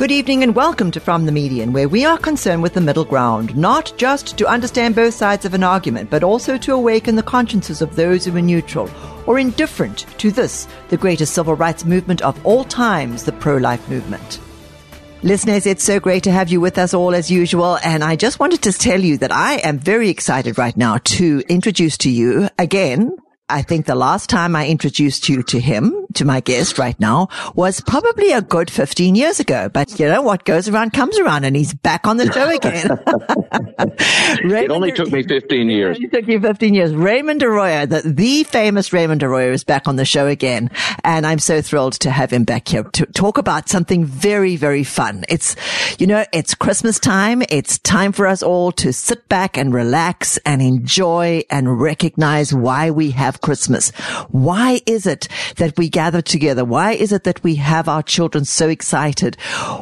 Good evening and welcome to From the Median, where we are concerned with the middle ground, not just to understand both sides of an argument, but also to awaken the consciences of those who are neutral or indifferent to this, the greatest civil rights movement of all times, the pro life movement. Listeners, it's so great to have you with us all as usual. And I just wanted to tell you that I am very excited right now to introduce to you again I think the last time I introduced you to him, to my guest right now, was probably a good 15 years ago. But you know, what goes around comes around and he's back on the show again. it only took me 15 years. It took you 15 years. Raymond Arroyo, the, the famous Raymond Arroyo is back on the show again. And I'm so thrilled to have him back here to talk about something very, very fun. It's, you know, it's Christmas time. It's time for us all to sit back and relax and enjoy and recognize why we have Christmas. Why is it that we gather together? Why is it that we have our children so excited?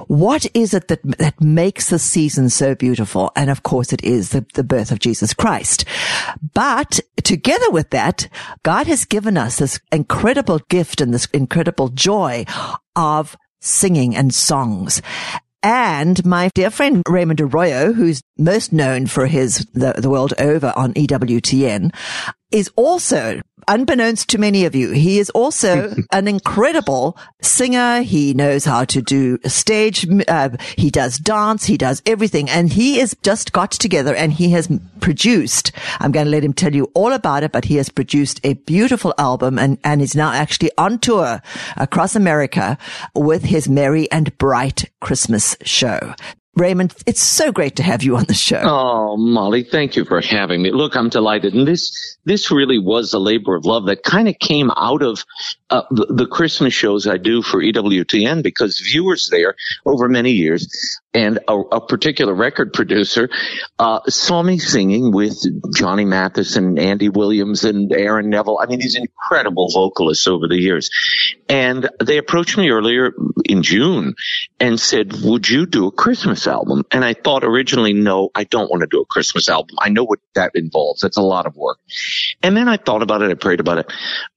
What is it that, that makes the season so beautiful? And of course it is the, the birth of Jesus Christ. But together with that, God has given us this incredible gift and this incredible joy of singing and songs. And my dear friend Raymond Arroyo, who's most known for his the, the world over on EWTN, is also unbeknownst to many of you, he is also an incredible singer. He knows how to do stage. Uh, he does dance. He does everything. And he has just got together and he has produced, I'm going to let him tell you all about it, but he has produced a beautiful album and, and is now actually on tour across America with his Merry and Bright Christmas show. Raymond, it's so great to have you on the show. Oh, Molly, thank you for having me. Look, I'm delighted. And this, this really was a labor of love that kind of came out of uh, the, the, Christmas shows I do for EWTN because viewers there over many years and a, a particular record producer uh, saw me singing with Johnny Mathis and Andy Williams and Aaron Neville. I mean, these incredible vocalists over the years. And they approached me earlier in June and said, would you do a Christmas album? And I thought originally, no, I don't want to do a Christmas album. I know what that involves. That's a lot of work. And then I thought about it. I prayed about it.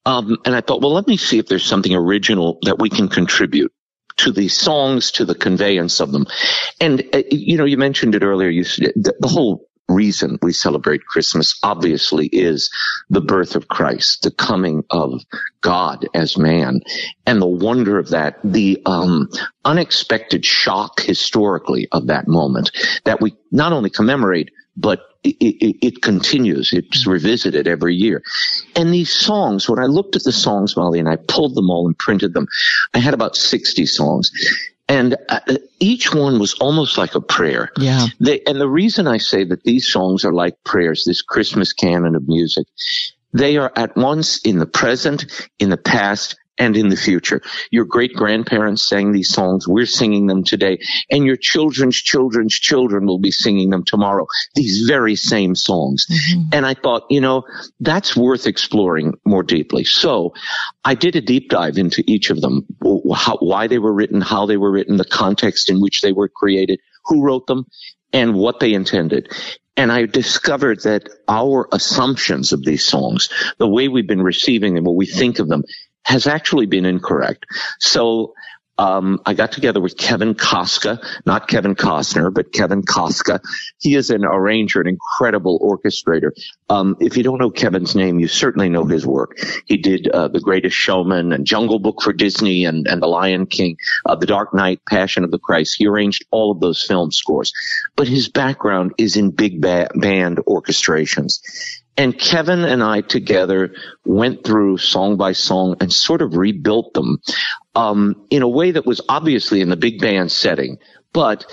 Um, and I thought, well, let me see if there's something original that we can contribute to the songs, to the conveyance of them. And, uh, you know, you mentioned it earlier. You, the, the whole reason we celebrate Christmas obviously is the birth of Christ, the coming of God as man, and the wonder of that, the um, unexpected shock historically of that moment that we not only commemorate but it, it, it, continues. It's revisited every year. And these songs, when I looked at the songs, Molly, and I pulled them all and printed them, I had about 60 songs. And uh, each one was almost like a prayer. Yeah. They, and the reason I say that these songs are like prayers, this Christmas canon of music, they are at once in the present, in the past, and in the future. Your great grandparents sang these songs. We're singing them today. And your children's children's children will be singing them tomorrow. These very same songs. Mm-hmm. And I thought, you know, that's worth exploring more deeply. So I did a deep dive into each of them, how, why they were written, how they were written, the context in which they were created, who wrote them, and what they intended. And I discovered that our assumptions of these songs, the way we've been receiving them, what we think of them, has actually been incorrect. So um, I got together with Kevin Kaska, not Kevin Costner, but Kevin Kaska. He is an arranger, an incredible orchestrator. Um, if you don't know Kevin's name, you certainly know his work. He did uh, The Greatest Showman and Jungle Book for Disney and, and The Lion King, uh, The Dark Knight, Passion of the Christ. He arranged all of those film scores. But his background is in big ba- band orchestrations. And Kevin and I together went through song by song and sort of rebuilt them um, in a way that was obviously in the big band setting, but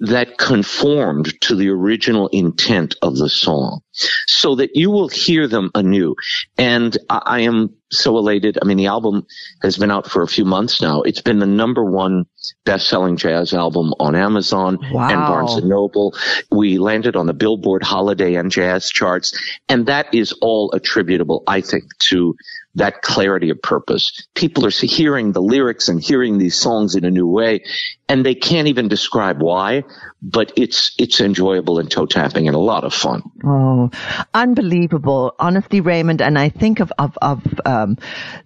that conformed to the original intent of the song so that you will hear them anew. And I am so elated. I mean, the album has been out for a few months now. It's been the number one best-selling jazz album on Amazon wow. and Barnes and Noble. We landed on the Billboard Holiday and Jazz charts, and that is all attributable, I think, to that clarity of purpose. People are hearing the lyrics and hearing these songs in a new way, and they can't even describe why, but it's it's enjoyable and toe tapping and a lot of fun. Oh, unbelievable! Honestly, Raymond, and I think of of, of um,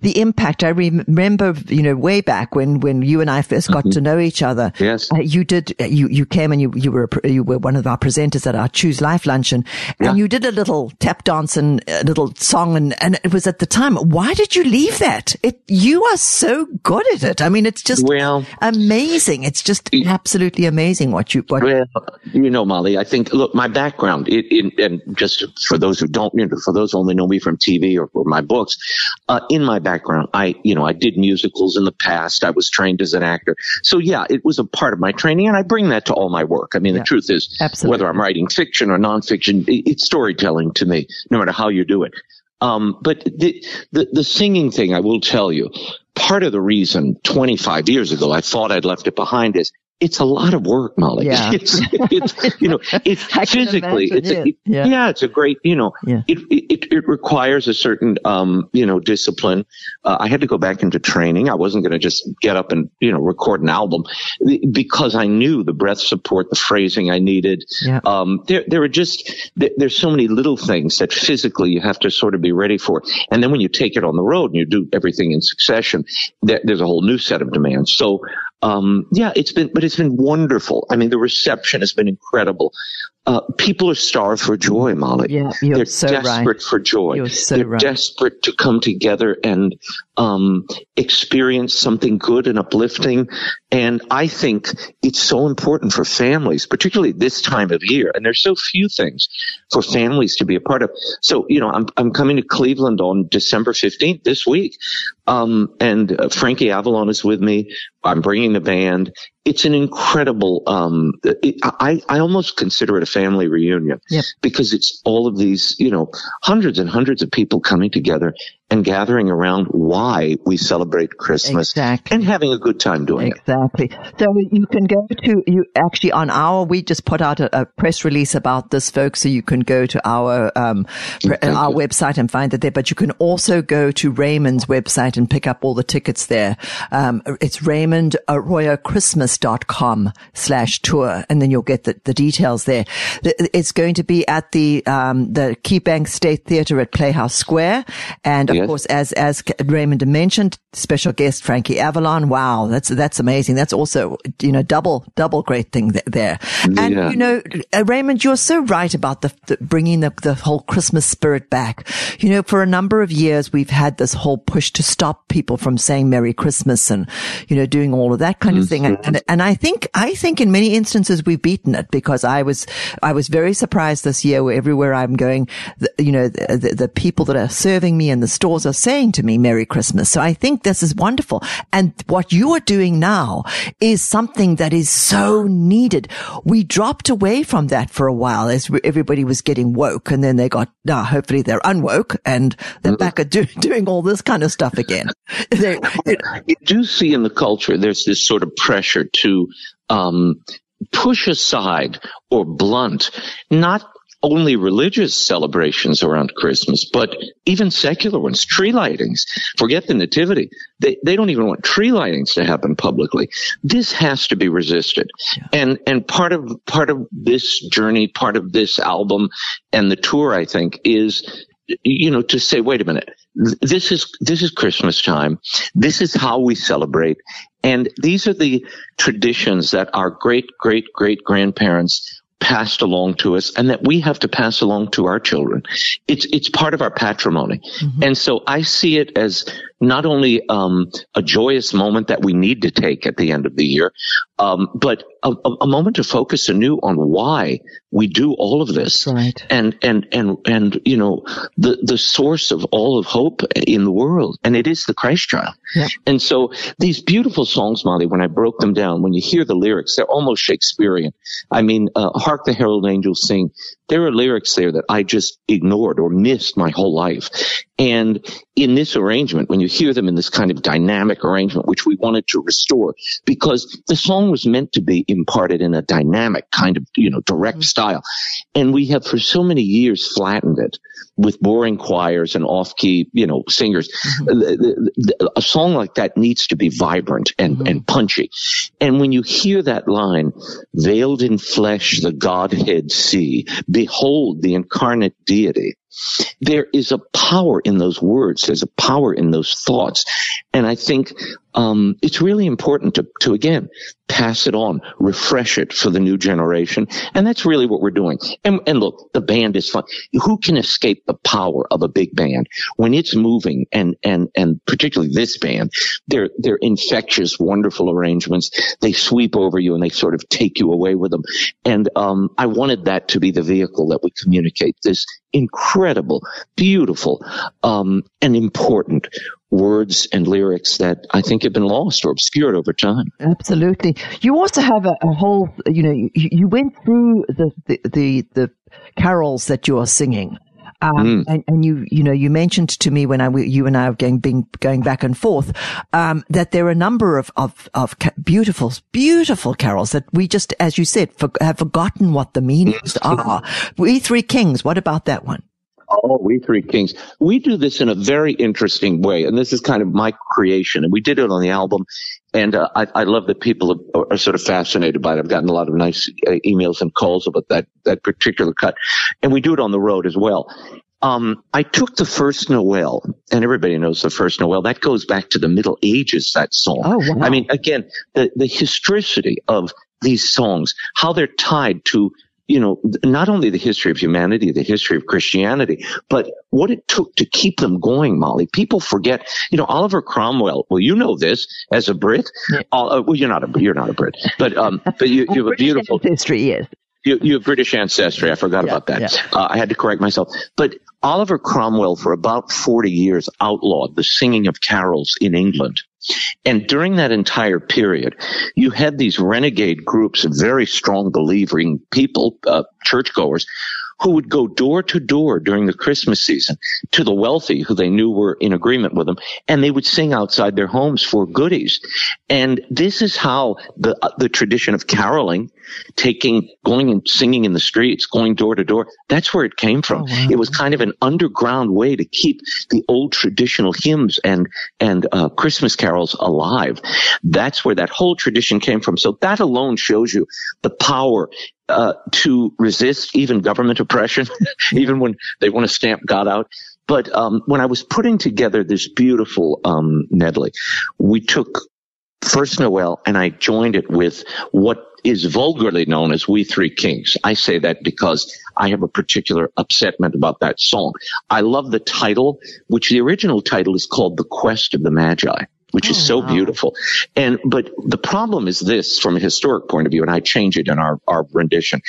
the impact. I remember, you know, way back when when you and I first got mm-hmm. to know each other. Yes, uh, you did. You you came and you you were you were one of our presenters at our Choose Life luncheon, and yeah. you did a little tap dance and a little song, and and it was at the time. Why did you leave that? It you are so good at it. I mean, it's just well, amazing. It's just absolutely amazing what you what. Well, you know, Molly, I think look, my background, it, it, and just for those who don't, you know, for those who only know me from TV or, or my books, uh, in my background, I, you know, I did musicals in the past. I was trained as an actor, so yeah, it was a part of my training, and I bring that to all my work. I mean, yeah, the truth is, absolutely. whether I'm writing fiction or nonfiction, it, it's storytelling to me, no matter how you do it. Um, but the, the, the singing thing, I will tell you, part of the reason 25 years ago I thought I'd left it behind is it's a lot of work, Molly. Yeah. It's, it's you know, it's physically, it's a, yeah. yeah. it's a great, you know, yeah. it, it, it requires a certain, um, you know, discipline. Uh, I had to go back into training. I wasn't going to just get up and, you know, record an album because I knew the breath support, the phrasing I needed. Yeah. Um, there, there are just, there, there's so many little things that physically you have to sort of be ready for. And then when you take it on the road and you do everything in succession, there, there's a whole new set of demands. So, um, yeah, it's been, but it's been wonderful. I mean, the reception has been incredible. Uh, people are starved for joy, Molly. Yeah, you're They're so desperate right. for joy. You're so They're right. desperate to come together and um, experience something good and uplifting. And I think it's so important for families, particularly this time of year. And there's so few things for families to be a part of. So, you know, I'm, I'm coming to Cleveland on December 15th this week. Um, and uh, Frankie Avalon is with me. I'm bringing the band. It's an incredible, um, it, I, I almost consider it a family reunion yep. because it's all of these, you know, hundreds and hundreds of people coming together and gathering around why we celebrate Christmas exactly. and having a good time doing exactly. it. Exactly. So you can go to, you actually on our, we just put out a, a press release about this, folks. So you can go to our, um, our you. website and find it there, but you can also go to Raymond's website and pick up all the tickets there. Um, it's raymondarroyochristmas.com slash tour. And then you'll get the, the details there. It's going to be at the, um, the KeyBank State Theater at Playhouse Square. And of yes. course, as, as Raymond mentioned, special guest Frankie Avalon. Wow. That's, that's amazing. That's also, you know, double, double great thing there. And, yeah. you know, uh, Raymond, you're so right about the, the bringing the, the whole Christmas spirit back. You know, for a number of years, we've had this whole push to stop people from saying Merry Christmas and, you know, doing all of that kind of thing. And, and, and I think, I think in many instances we've beaten it because I was, I was very surprised this year where everywhere I'm going, the, you know, the, the, the people that are serving me in the stores are saying to me Merry Christmas. So I think this is wonderful. And what you are doing now is something that is so needed. We dropped away from that for a while as everybody was getting woke and then they got, now hopefully they're unwoke and they're back at do, doing all this kind of stuff again. you do see in the culture, there's this sort of pressure to, um, push aside or blunt not only religious celebrations around Christmas, but even secular ones, tree lightings. Forget the nativity. They, they don't even want tree lightings to happen publicly. This has to be resisted. Yeah. And, and part of, part of this journey, part of this album and the tour, I think, is, you know, to say, wait a minute. This is, this is Christmas time. This is how we celebrate. And these are the traditions that our great, great, great grandparents passed along to us and that we have to pass along to our children. It's, it's part of our patrimony. Mm-hmm. And so I see it as not only um, a joyous moment that we need to take at the end of the year, um, but a, a, moment to focus anew on why we do all of this, right. and and and and you know the the source of all of hope in the world, and it is the Christ Child. Yeah. And so these beautiful songs, Molly, when I broke them down, when you hear the lyrics, they're almost Shakespearean. I mean, uh, "Hark the Herald Angels Sing." There are lyrics there that I just ignored or missed my whole life, And in this arrangement, when you hear them in this kind of dynamic arrangement, which we wanted to restore, because the song was meant to be imparted in a dynamic kind of, you know, direct mm-hmm. style. And we have for so many years flattened it with boring choirs and off-key, you know, singers. Mm-hmm. A song like that needs to be vibrant and, mm-hmm. and punchy. And when you hear that line, veiled in flesh, the Godhead see, behold the incarnate deity, there is a power in those words. There's a power in those thoughts. And I think um, it's really important to, to again pass it on, refresh it for the new generation, and that's really what we're doing. And, and look, the band is fun. Who can escape the power of a big band when it's moving? And and and particularly this band, they're they're infectious, wonderful arrangements. They sweep over you and they sort of take you away with them. And um, I wanted that to be the vehicle that would communicate this incredible, beautiful, um, and important words and lyrics that I think have been lost or obscured over time. Absolutely. You also have a, a whole, you know, you, you went through the, the, the, the, carols that you are singing. Um, mm. and, and, you, you know, you mentioned to me when I, you and I were going, being, going back and forth, um, that there are a number of, of, of beautiful, beautiful carols that we just, as you said, for, have forgotten what the meanings are. We Three Kings. What about that one? Oh, we three kings. We do this in a very interesting way, and this is kind of my creation. And we did it on the album, and uh, I, I, love that people are, are, sort of fascinated by it. I've gotten a lot of nice uh, emails and calls about that that particular cut, and we do it on the road as well. Um, I took the first Noel, and everybody knows the first Noel. That goes back to the Middle Ages. That song. Oh, wow. I mean, again, the the historicity of these songs, how they're tied to you know, not only the history of humanity, the history of Christianity, but what it took to keep them going, Molly. People forget, you know, Oliver Cromwell. Well, you know this as a Brit. Yeah. Uh, well, you're not a you're not a Brit, but um, but you, you have a beautiful history. Yes. You, you have British ancestry. I forgot yeah, about that. Yeah. Uh, I had to correct myself. But Oliver Cromwell, for about 40 years, outlawed the singing of carols in England. And during that entire period, you had these renegade groups of very strong believing people, uh, churchgoers, who would go door to door during the Christmas season to the wealthy who they knew were in agreement with them, and they would sing outside their homes for goodies. And this is how the uh, the tradition of caroling, taking, going and singing in the streets, going door to door, that's where it came from. Oh, wow. It was kind of an underground way to keep the old traditional hymns and and uh, Christmas carols alive. That's where that whole tradition came from. So that alone shows you the power uh, to resist even government oppression, even when they want to stamp God out. But um, when I was putting together this beautiful um, medley, we took First Noel and I joined it with what is vulgarly known as We Three Kings. I say that because I have a particular upsetment about that song. I love the title, which the original title is called The Quest of the Magi which oh, is so wow. beautiful. And, but the problem is this from a historic point of view, and I change it in our, our rendition.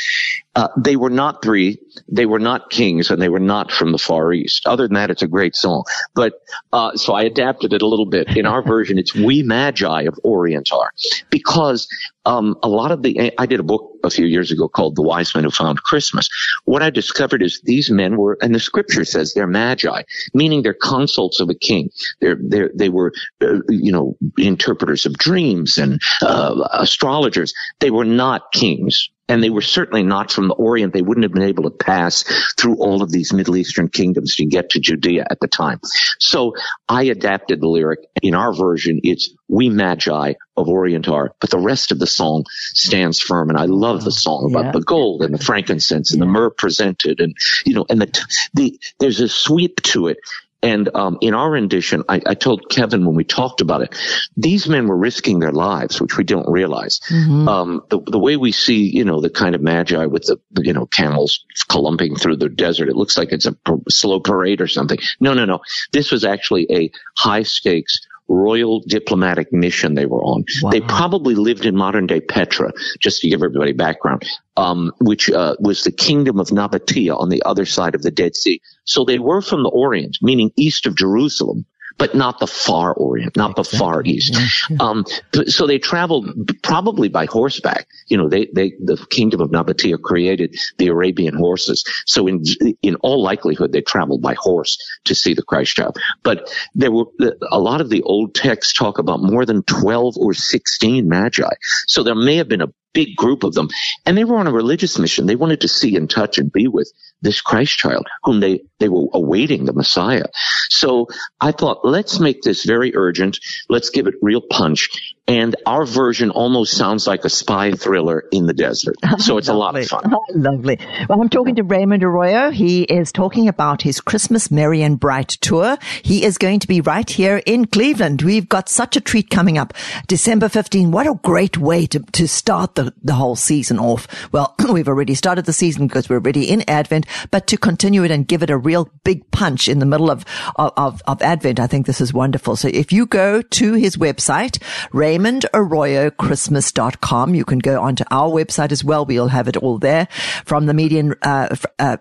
Uh, they were not three. They were not kings and they were not from the Far East. Other than that, it's a great song. But, uh, so I adapted it a little bit. In our version, it's We Magi of Orient are because um, a lot of the, I did a book a few years ago called The Wise Men Who Found Christmas. What I discovered is these men were, and the scripture says they're magi, meaning they're consults of a king. They're, they're, they were, uh, you know, interpreters of dreams and, uh, astrologers. They were not kings and they were certainly not from the Orient. They wouldn't have been able to pass through all of these Middle Eastern kingdoms to get to Judea at the time. So I adapted the lyric. In our version, it's We Magi of Orient are, but the rest of the song stands firm. And I love the oh, song about yeah. the gold and the frankincense and yeah. the myrrh presented and, you know, and the, the, there's a sweep to it and um, in our rendition, I, I, told Kevin when we talked about it, these men were risking their lives, which we don't realize. Mm-hmm. Um, the, the, way we see, you know, the kind of magi with the, you know, camels clumping through the desert, it looks like it's a slow parade or something. No, no, no. This was actually a high stakes royal diplomatic mission they were on. Wow. They probably lived in modern day Petra, just to give everybody background, um, which uh, was the kingdom of Nabatea on the other side of the Dead Sea. So they were from the Orient, meaning east of Jerusalem, but not the far Orient, not exactly. the far East. Yeah. Um, so they traveled probably by horseback. You know, they, they, the kingdom of Nabatea created the Arabian horses. So in, in all likelihood, they traveled by horse to see the Christ child. But there were a lot of the old texts talk about more than 12 or 16 magi. So there may have been a big group of them. And they were on a religious mission. They wanted to see and touch and be with this Christ child whom they, they were awaiting the Messiah. So I thought, let's make this very urgent. Let's give it real punch. And our version almost sounds like a spy thriller in the desert. So it's a lot of fun. Oh, lovely. Well, I'm talking to Raymond Arroyo. He is talking about his Christmas Merry and Bright tour. He is going to be right here in Cleveland. We've got such a treat coming up. December 15. What a great way to, to start the, the whole season off. Well, we've already started the season because we're already in Advent, but to continue it and give it a real big punch in the middle of, of, of Advent, I think this is wonderful. So if you go to his website, RaymondArroyoChristmas.com, you can go onto our website as well. We'll have it all there from the median. Uh, uh,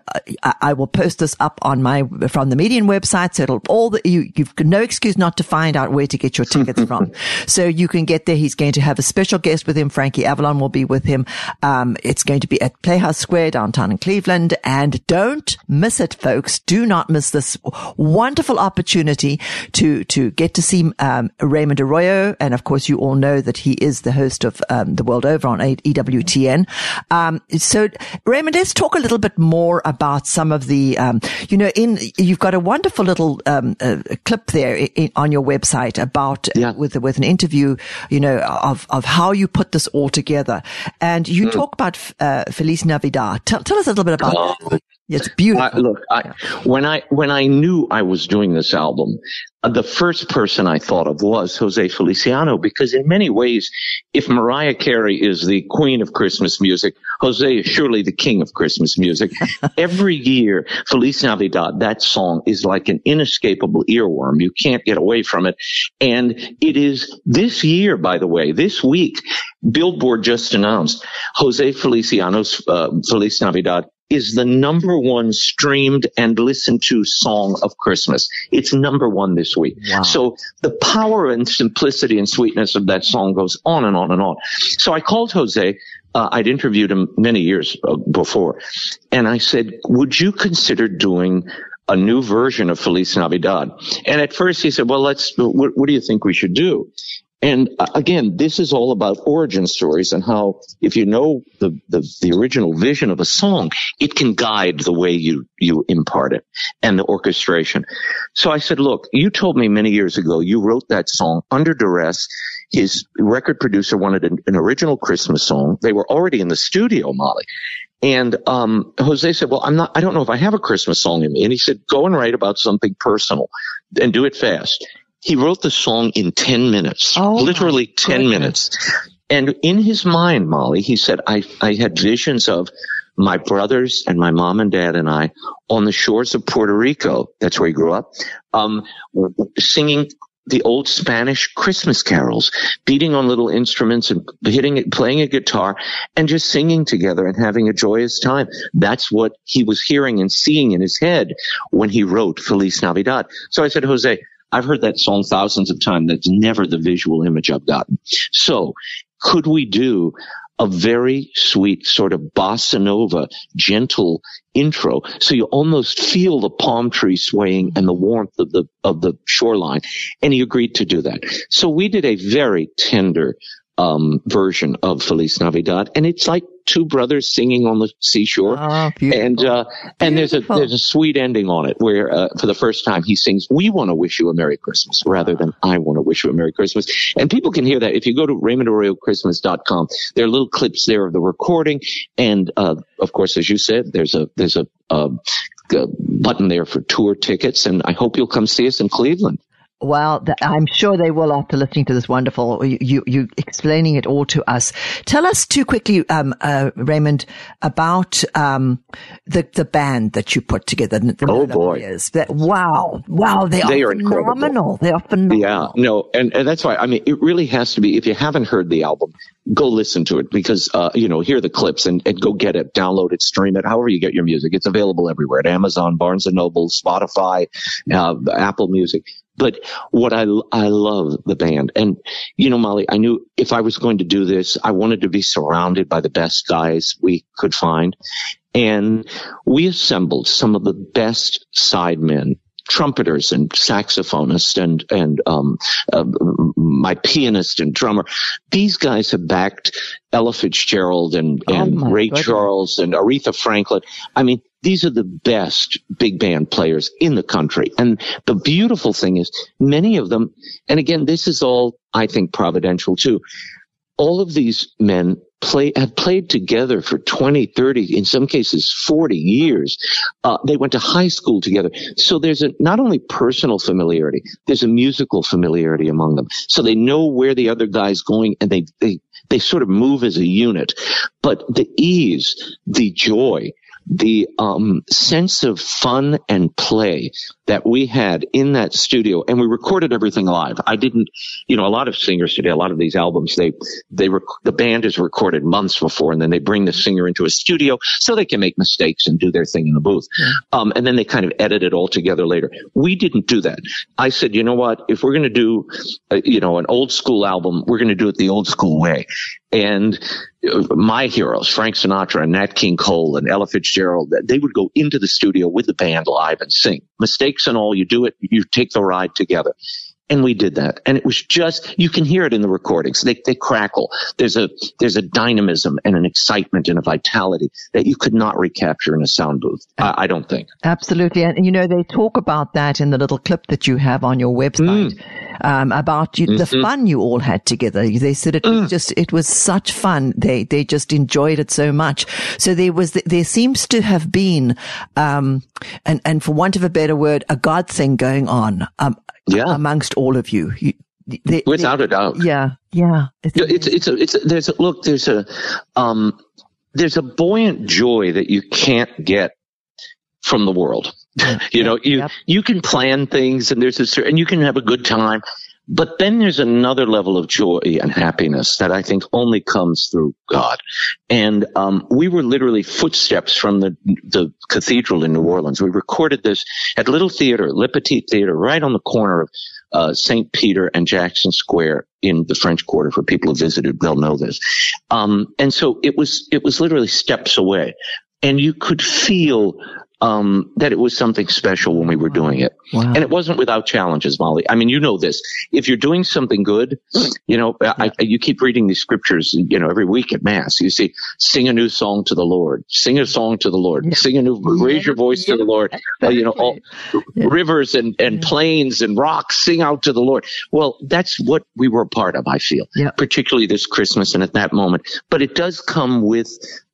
I will post this up on my, from the median website. So it'll all the, you, you've got no excuse not to find out where to get your tickets from. So you can get there. He's going to have a special guest with him. Frankie Avalon will be with him. Um, it's going to be at Playhouse Square downtown in Cleveland and don't miss it, folks. Do not miss this wonderful opportunity to, to get to see, um, Raymond Arroyo. And of course, you all know that he is the host of, um, the world over on EWTN. Um, so Raymond, let's talk a little bit more about some of the, um, you know, in, you've got a wonderful little, um, uh, clip there in, on your website about, uh, yeah. with, with an interview, you know, of, of how you put this all together. And you mm. talk about, uh, Feliz Navidad. Tell, tell us a little bit about oh, that. It's beautiful. I, look, I, when I when I knew I was doing this album, uh, the first person I thought of was Jose Feliciano because in many ways, if Mariah Carey is the queen of Christmas music, Jose is surely the king of Christmas music. Every year, Feliz Navidad, that song is like an inescapable earworm. You can't get away from it. And it is this year, by the way, this week, Billboard just announced Jose Feliciano's uh, Feliz Navidad is the number one streamed and listened to song of Christmas. It's number one this week. Wow. So the power and simplicity and sweetness of that song goes on and on and on. So I called Jose. Uh, I'd interviewed him many years uh, before and I said, would you consider doing a new version of Feliz Navidad? And at first he said, well, let's, what, what do you think we should do? And uh, again, this is all about origin stories and how if you know the, the, the, original vision of a song, it can guide the way you, you impart it and the orchestration. So I said, look, you told me many years ago you wrote that song under duress. His record producer wanted an, an original Christmas song. They were already in the studio, Molly. And um, Jose said, "Well, I'm not. I don't know if I have a Christmas song in me." And he said, "Go and write about something personal, and do it fast." He wrote the song in 10 minutes, oh literally 10 goodness. minutes. And in his mind, Molly, he said, I, I had visions of my brothers and my mom and dad and I on the shores of Puerto Rico. That's where he grew up. Um, singing the old Spanish Christmas carols, beating on little instruments and hitting it, playing a guitar and just singing together and having a joyous time. That's what he was hearing and seeing in his head when he wrote Feliz Navidad. So I said, Jose, I've heard that song thousands of times. That's never the visual image I've gotten. So could we do a very sweet sort of bossa nova, gentle intro. So you almost feel the palm tree swaying and the warmth of the, of the shoreline. And he agreed to do that. So we did a very tender, um, version of Feliz Navidad, and it's like two brothers singing on the seashore. Oh, and uh, and there's a there's a sweet ending on it where uh, for the first time he sings, "We want to wish you a Merry Christmas," rather than "I want to wish you a Merry Christmas." And people can hear that if you go to RaymondArroyoChristmas.com. There are little clips there of the recording, and uh, of course, as you said, there's a there's a, a button there for tour tickets, and I hope you'll come see us in Cleveland. Well, I'm sure they will after listening to this wonderful, you, you, explaining it all to us. Tell us too quickly, um, uh, Raymond, about, um, the, the band that you put together. The oh boy. That, wow. Wow. They, they are, are phenomenal. Incredible. They are phenomenal. Yeah. No. And, and that's why, I mean, it really has to be, if you haven't heard the album, go listen to it because, uh, you know, hear the clips and, and go get it, download it, stream it, however you get your music. It's available everywhere at Amazon, Barnes and Noble, Spotify, uh, Apple Music But what I, I love the band. And, you know, Molly, I knew if I was going to do this, I wanted to be surrounded by the best guys we could find. And we assembled some of the best sidemen trumpeters and saxophonists and and um, uh, my pianist and drummer. These guys have backed Ella Fitzgerald and, oh and oh Ray goodness. Charles and Aretha Franklin. I mean, these are the best big band players in the country. And the beautiful thing is many of them, and again, this is all, I think, providential too. All of these men play have played together for 20, 30, in some cases 40 years. Uh, they went to high school together. So there's a, not only personal familiarity, there's a musical familiarity among them. So they know where the other guy's going and they, they, they sort of move as a unit. But the ease, the joy, the um, sense of fun and play that we had in that studio, and we recorded everything live. I didn't, you know, a lot of singers today, a lot of these albums, they they rec- the band is recorded months before, and then they bring the singer into a studio so they can make mistakes and do their thing in the booth, um, and then they kind of edit it all together later. We didn't do that. I said, you know what? If we're going to do, uh, you know, an old school album, we're going to do it the old school way, and my heroes, Frank Sinatra and Nat King Cole and Ella Fitzgerald, they would go into the studio with the band live and sing. Mistakes and all, you do it, you take the ride together. And we did that. And it was just, you can hear it in the recordings. They, they crackle. There's a, there's a dynamism and an excitement and a vitality that you could not recapture in a sound booth. I, I don't think. Absolutely. And, you know, they talk about that in the little clip that you have on your website. Mm um, about you, mm-hmm. the fun you all had together. They said it mm. was just, it was such fun. They, they just enjoyed it so much. So there was, there seems to have been, um, and, and for want of a better word, a God thing going on, um, yeah. amongst all of you. you they, Without they, a doubt. Yeah. Yeah. It's, it's, it's a, it's a, there's a, look, there's a, um, there's a buoyant joy that you can't get from the world. you know, you yep. you can plan things and there's a certain, and you can have a good time, but then there's another level of joy and happiness that I think only comes through God. And um, we were literally footsteps from the the cathedral in New Orleans. We recorded this at Little Theater, Le Petit Theater, right on the corner of uh, St. Peter and Jackson Square in the French Quarter. For people who visited, they'll know this. Um, and so it was it was literally steps away, and you could feel um, that it was something special when we were doing it. Wow. And it wasn't without challenges, Molly. I mean, you know this. If you're doing something good, you know, yeah. I, you keep reading these scriptures, you know, every week at Mass. You see, sing a new song to the Lord, sing a song to the Lord, yeah. sing a new, raise your voice yeah. to the Lord. Uh, you know, all rivers and, and plains and rocks sing out to the Lord. Well, that's what we were a part of, I feel, particularly this Christmas and at that moment. But it does come with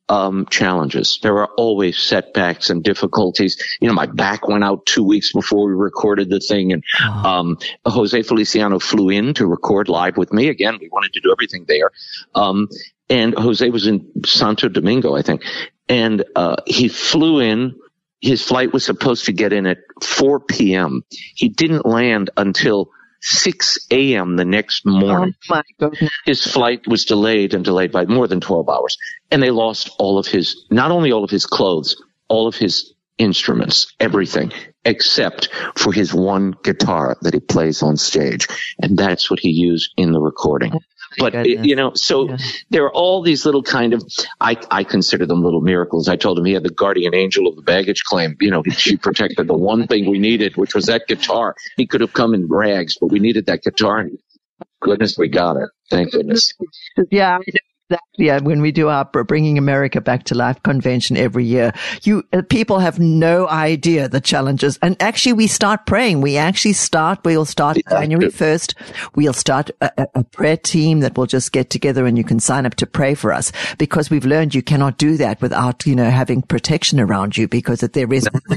um, challenges. There are always setbacks and difficulties. You know, my back went out two weeks before we recorded the thing, and um, Jose Feliciano flew in to record live with me. Again, we wanted to do everything there. Um, and Jose was in Santo Domingo, I think, and uh, he flew in. His flight was supposed to get in at 4 p.m. He didn't land until 6 a.m. the next morning. Oh his flight was delayed and delayed by more than 12 hours. And they lost all of his, not only all of his clothes, all of his instruments, everything, except for his one guitar that he plays on stage. And that's what he used in the recording oh. But it, you know, so yeah. there are all these little kind of, I, I consider them little miracles. I told him he had the guardian angel of the baggage claim. You know, she protected the one thing we needed, which was that guitar. He could have come in rags, but we needed that guitar. And goodness, we got it. Thank goodness. Yeah, exactly. When we do our Bringing America Back to Life convention every year, you uh, people have no idea the challenges. And actually, we start praying. We actually start. We'll start yeah. January first. We'll start a, a, prayer team that will just get together, and you can sign up to pray for us because we've learned you cannot do that without you know having protection around you because if there is.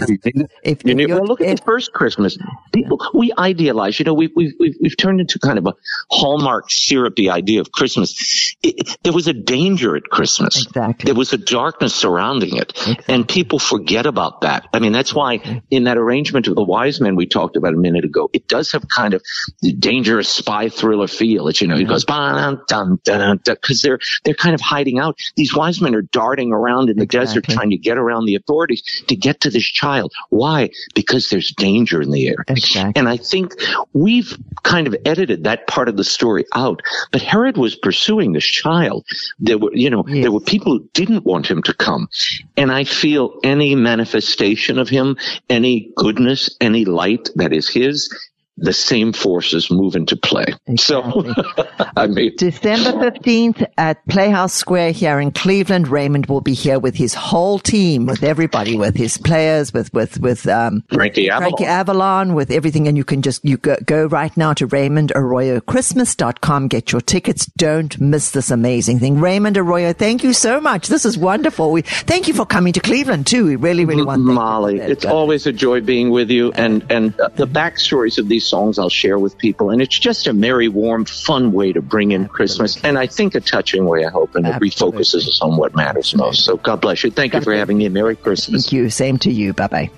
if, you well, look at the first Christmas. People we idealize. You know, we, we've we've we've turned into kind of a hallmark syrupy idea of Christmas. It, there was was a danger at Christmas. Exactly. There was a darkness surrounding it. Exactly. And people forget about that. I mean, that's why in that arrangement of the wise men we talked about a minute ago, it does have kind of the dangerous spy thriller feel. It's, you know, it goes, dun, dun, dun, because they're, they're kind of hiding out. These wise men are darting around in the exactly. desert trying to get around the authorities to get to this child. Why? Because there's danger in the air. Exactly. And I think we've kind of edited that part of the story out. But Herod was pursuing this child. There were, you know, yes. there were people who didn't want him to come. And I feel any manifestation of him, any goodness, any light that is his the same forces move into play. Exactly. So, I mean, December 15th at Playhouse Square here in Cleveland, Raymond will be here with his whole team, with everybody, with his players, with, with, with, um, Frankie Avalon. Frankie Avalon, with everything. And you can just, you go, go right now to RaymondArroyoChristmas.com, get your tickets. Don't miss this amazing thing. Raymond Arroyo, thank you so much. This is wonderful. We, thank you for coming to Cleveland too. We really, really want to Molly. It's always a joy being with you and, and the backstories of these songs I'll share with people. And it's just a merry, warm, fun way to bring in Christmas. And I think a touching way, I hope, and it refocuses us on what matters most. So God bless you. Thank God you for having me. Merry Christmas. Thank you. Same to you. Bye bye.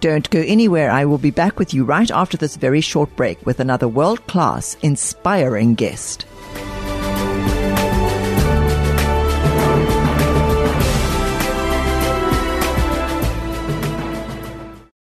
Don't go anywhere. I will be back with you right after this very short break with another world class, inspiring guest.